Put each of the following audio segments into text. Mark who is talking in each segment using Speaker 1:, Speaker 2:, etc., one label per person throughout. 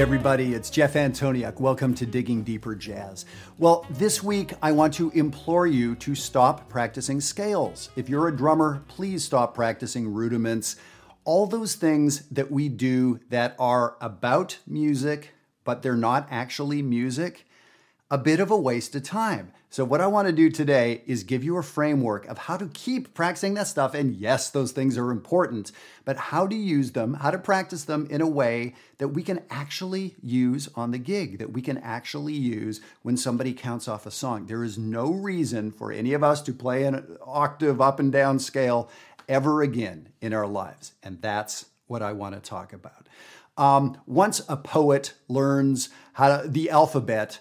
Speaker 1: Everybody, it's Jeff Antoniuk. Welcome to Digging Deeper Jazz. Well, this week I want to implore you to stop practicing scales. If you're a drummer, please stop practicing rudiments. All those things that we do that are about music, but they're not actually music, a bit of a waste of time. So, what I want to do today is give you a framework of how to keep practicing that stuff. And yes, those things are important, but how to use them, how to practice them in a way that we can actually use on the gig, that we can actually use when somebody counts off a song. There is no reason for any of us to play an octave up and down scale ever again in our lives. And that's what I want to talk about. Um, once a poet learns how to, the alphabet,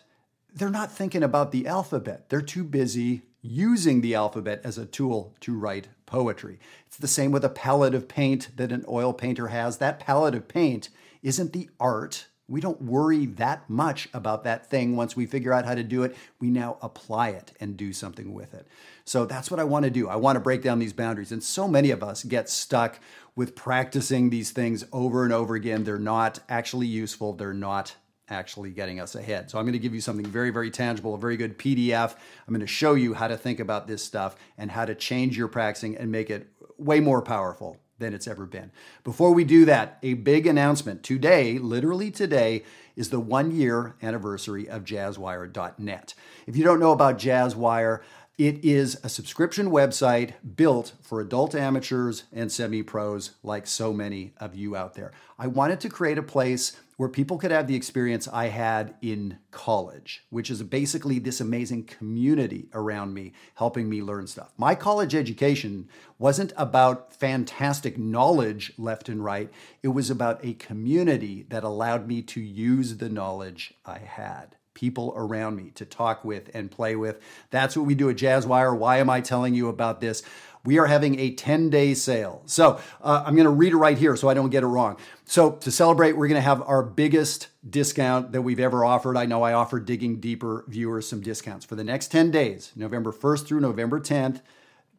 Speaker 1: they're not thinking about the alphabet. They're too busy using the alphabet as a tool to write poetry. It's the same with a palette of paint that an oil painter has. That palette of paint isn't the art. We don't worry that much about that thing once we figure out how to do it. We now apply it and do something with it. So that's what I want to do. I want to break down these boundaries. And so many of us get stuck with practicing these things over and over again. They're not actually useful, they're not actually getting us ahead. So I'm going to give you something very, very tangible, a very good PDF. I'm going to show you how to think about this stuff and how to change your practicing and make it way more powerful than it's ever been. Before we do that, a big announcement. Today, literally today, is the one year anniversary of jazzwire.net. If you don't know about Jazzwire, it is a subscription website built for adult amateurs and semi pros like so many of you out there. I wanted to create a place where people could have the experience I had in college, which is basically this amazing community around me helping me learn stuff. My college education wasn't about fantastic knowledge left and right, it was about a community that allowed me to use the knowledge I had people around me to talk with and play with. That's what we do at Jazzwire. Why am I telling you about this? we are having a 10 day sale. So uh, I'm going to read it right here so I don't get it wrong. So to celebrate, we're going to have our biggest discount that we've ever offered. I know I offered Digging Deeper viewers some discounts for the next 10 days, November 1st through November 10th.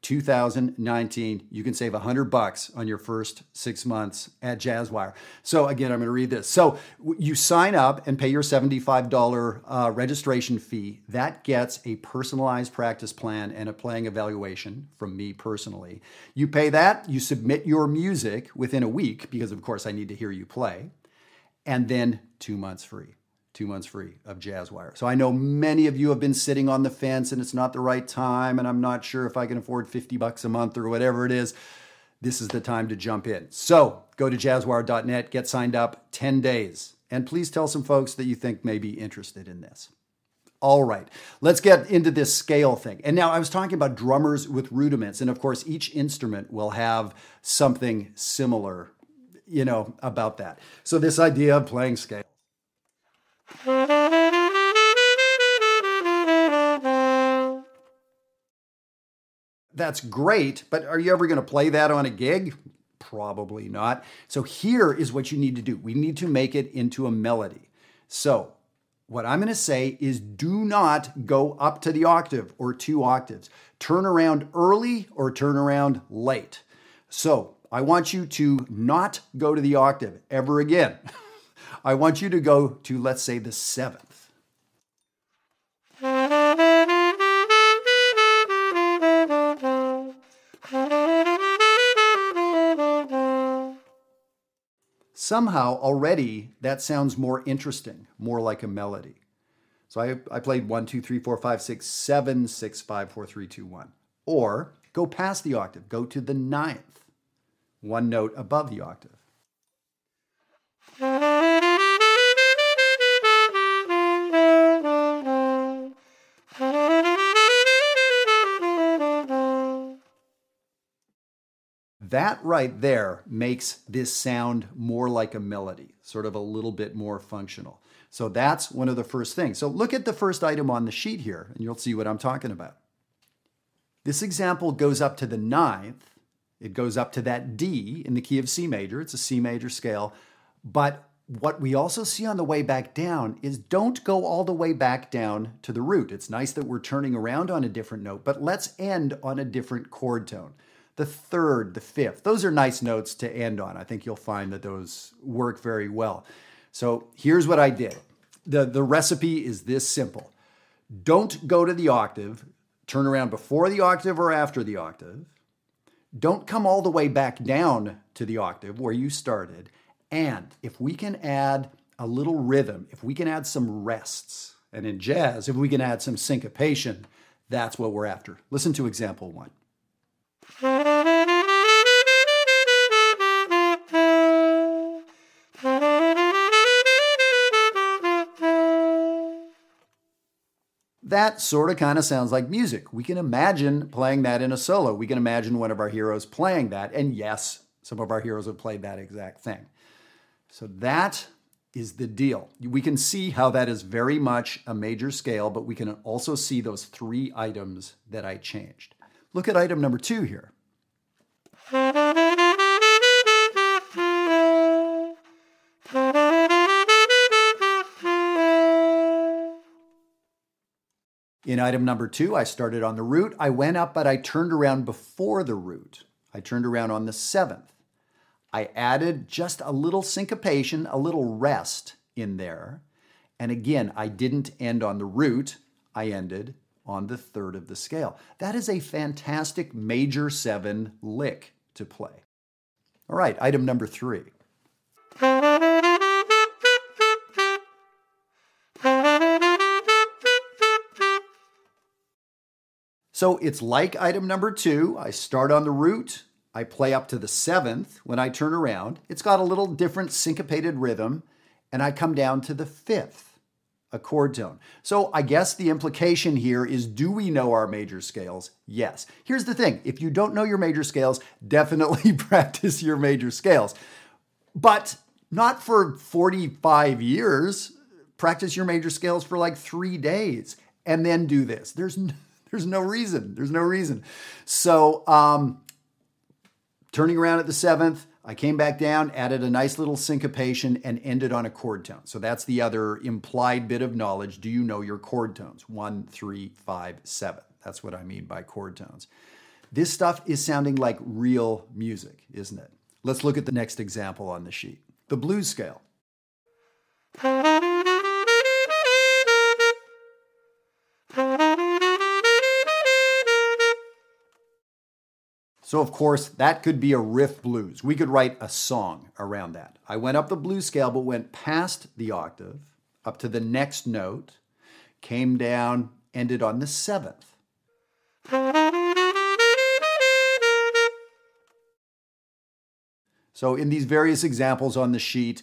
Speaker 1: 2019, you can save 100 bucks on your first six months at Jazzwire. So, again, I'm going to read this. So, you sign up and pay your $75 uh, registration fee. That gets a personalized practice plan and a playing evaluation from me personally. You pay that, you submit your music within a week, because of course I need to hear you play, and then two months free two months free of Jazzwire. So I know many of you have been sitting on the fence and it's not the right time and I'm not sure if I can afford 50 bucks a month or whatever it is. This is the time to jump in. So go to jazzwire.net, get signed up 10 days, and please tell some folks that you think may be interested in this. All right, let's get into this scale thing. And now I was talking about drummers with rudiments, and of course, each instrument will have something similar, you know, about that. So, this idea of playing scale. That's great, but are you ever going to play that on a gig? Probably not. So here is what you need to do. We need to make it into a melody. So what I'm going to say is do not go up to the octave or two octaves. Turn around early or turn around late. So I want you to not go to the octave ever again. I want you to go to, let's say, the seventh. Somehow already that sounds more interesting, more like a melody. So I, I played one, two, three, four, five, six, seven, six, five, four, three, two, one. Or go past the octave, go to the ninth, one note above the octave. That right there makes this sound more like a melody, sort of a little bit more functional. So that's one of the first things. So look at the first item on the sheet here, and you'll see what I'm talking about. This example goes up to the ninth. It goes up to that D in the key of C major. It's a C major scale. But what we also see on the way back down is don't go all the way back down to the root. It's nice that we're turning around on a different note, but let's end on a different chord tone the third, the fifth. Those are nice notes to end on. I think you'll find that those work very well. So here's what I did. The, the recipe is this simple. Don't go to the octave, turn around before the octave or after the octave. Don't come all the way back down to the octave where you started. And if we can add a little rhythm, if we can add some rests, and in jazz, if we can add some syncopation, that's what we're after. Listen to example one. That sort of kind of sounds like music. We can imagine playing that in a solo. We can imagine one of our heroes playing that. And yes, some of our heroes have played that exact thing. So that is the deal. We can see how that is very much a major scale, but we can also see those three items that I changed. Look at item number two here. In item number two, I started on the root. I went up, but I turned around before the root. I turned around on the seventh. I added just a little syncopation, a little rest in there. And again, I didn't end on the root, I ended on the third of the scale. That is a fantastic major seven lick to play. All right, item number three. So it's like item number two. I start on the root, I play up to the seventh when I turn around. It's got a little different syncopated rhythm, and I come down to the fifth, a chord tone. So I guess the implication here is do we know our major scales? Yes. Here's the thing if you don't know your major scales, definitely practice your major scales. But not for 45 years. Practice your major scales for like three days and then do this. There's no there's no reason. There's no reason. So, um, turning around at the seventh, I came back down, added a nice little syncopation, and ended on a chord tone. So that's the other implied bit of knowledge. Do you know your chord tones? One, three, five, seven. That's what I mean by chord tones. This stuff is sounding like real music, isn't it? Let's look at the next example on the sheet the blues scale. So, of course, that could be a riff blues. We could write a song around that. I went up the blues scale, but went past the octave, up to the next note, came down, ended on the seventh. So, in these various examples on the sheet,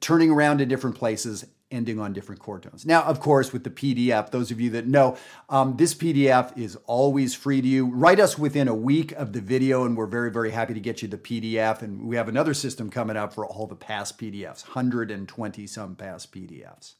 Speaker 1: turning around in different places, ending on different chord tones. Now, of course, with the PDF, those of you that know, um, this PDF is always free to you. Write us within a week of the video, and we're very, very happy to get you the PDF. And we have another system coming up for all the past PDFs, 120 some past PDFs.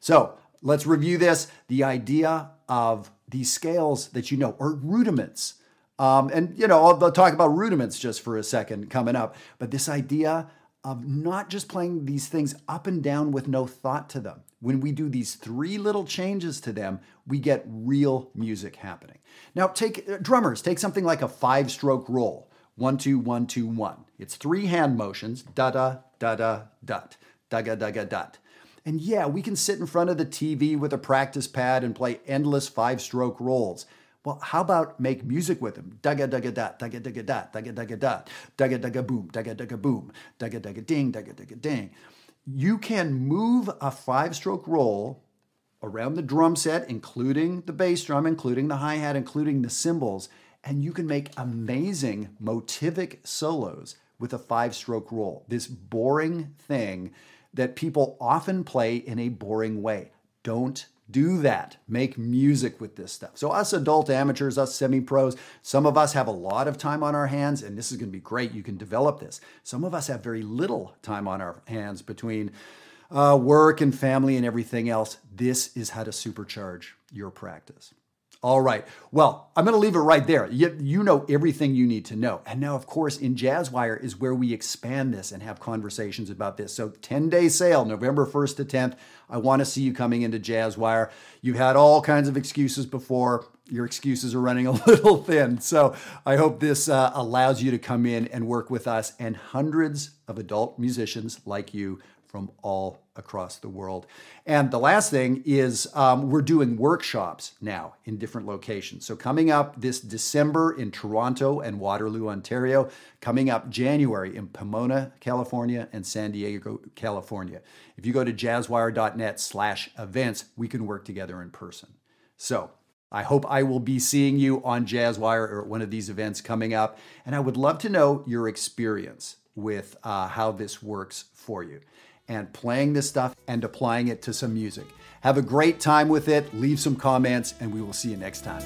Speaker 1: So let's review this. The idea of these scales that you know are rudiments. Um, and, you know, I'll, I'll talk about rudiments just for a second coming up. But this idea of not just playing these things up and down with no thought to them. When we do these three little changes to them, we get real music happening. Now, take uh, drummers, take something like a five stroke roll one, two, one, two, one. It's three hand motions da da, da da, dut, da ga, da ga, dut. And yeah, we can sit in front of the TV with a practice pad and play endless five stroke rolls. Well, how about make music with them? Dugga dugga dot, dugga dugga dot, dugga dugga dot, dugga dugga boom, dugga dugga boom, dugga dugga ding, dugga dugga ding. You can move a five stroke roll around the drum set, including the bass drum, including the hi hat, including the cymbals, and you can make amazing motivic solos with a five stroke roll. This boring thing that people often play in a boring way. Don't do that. Make music with this stuff. So, us adult amateurs, us semi pros, some of us have a lot of time on our hands, and this is going to be great. You can develop this. Some of us have very little time on our hands between uh, work and family and everything else. This is how to supercharge your practice. All right. Well, I'm going to leave it right there. You, you know everything you need to know. And now, of course, in Jazzwire is where we expand this and have conversations about this. So, 10 day sale, November 1st to 10th. I want to see you coming into Jazzwire. You've had all kinds of excuses before. Your excuses are running a little thin. So, I hope this uh, allows you to come in and work with us and hundreds of adult musicians like you from all across the world. And the last thing is um, we're doing workshops now in different locations. So, coming up this December in Toronto and Waterloo, Ontario, coming up January in Pomona, California, and San Diego, California. If you go to jazzwire.net slash events, we can work together in person. So, I hope I will be seeing you on Jazzwire or at one of these events coming up. And I would love to know your experience with uh, how this works for you and playing this stuff and applying it to some music. Have a great time with it. Leave some comments, and we will see you next time.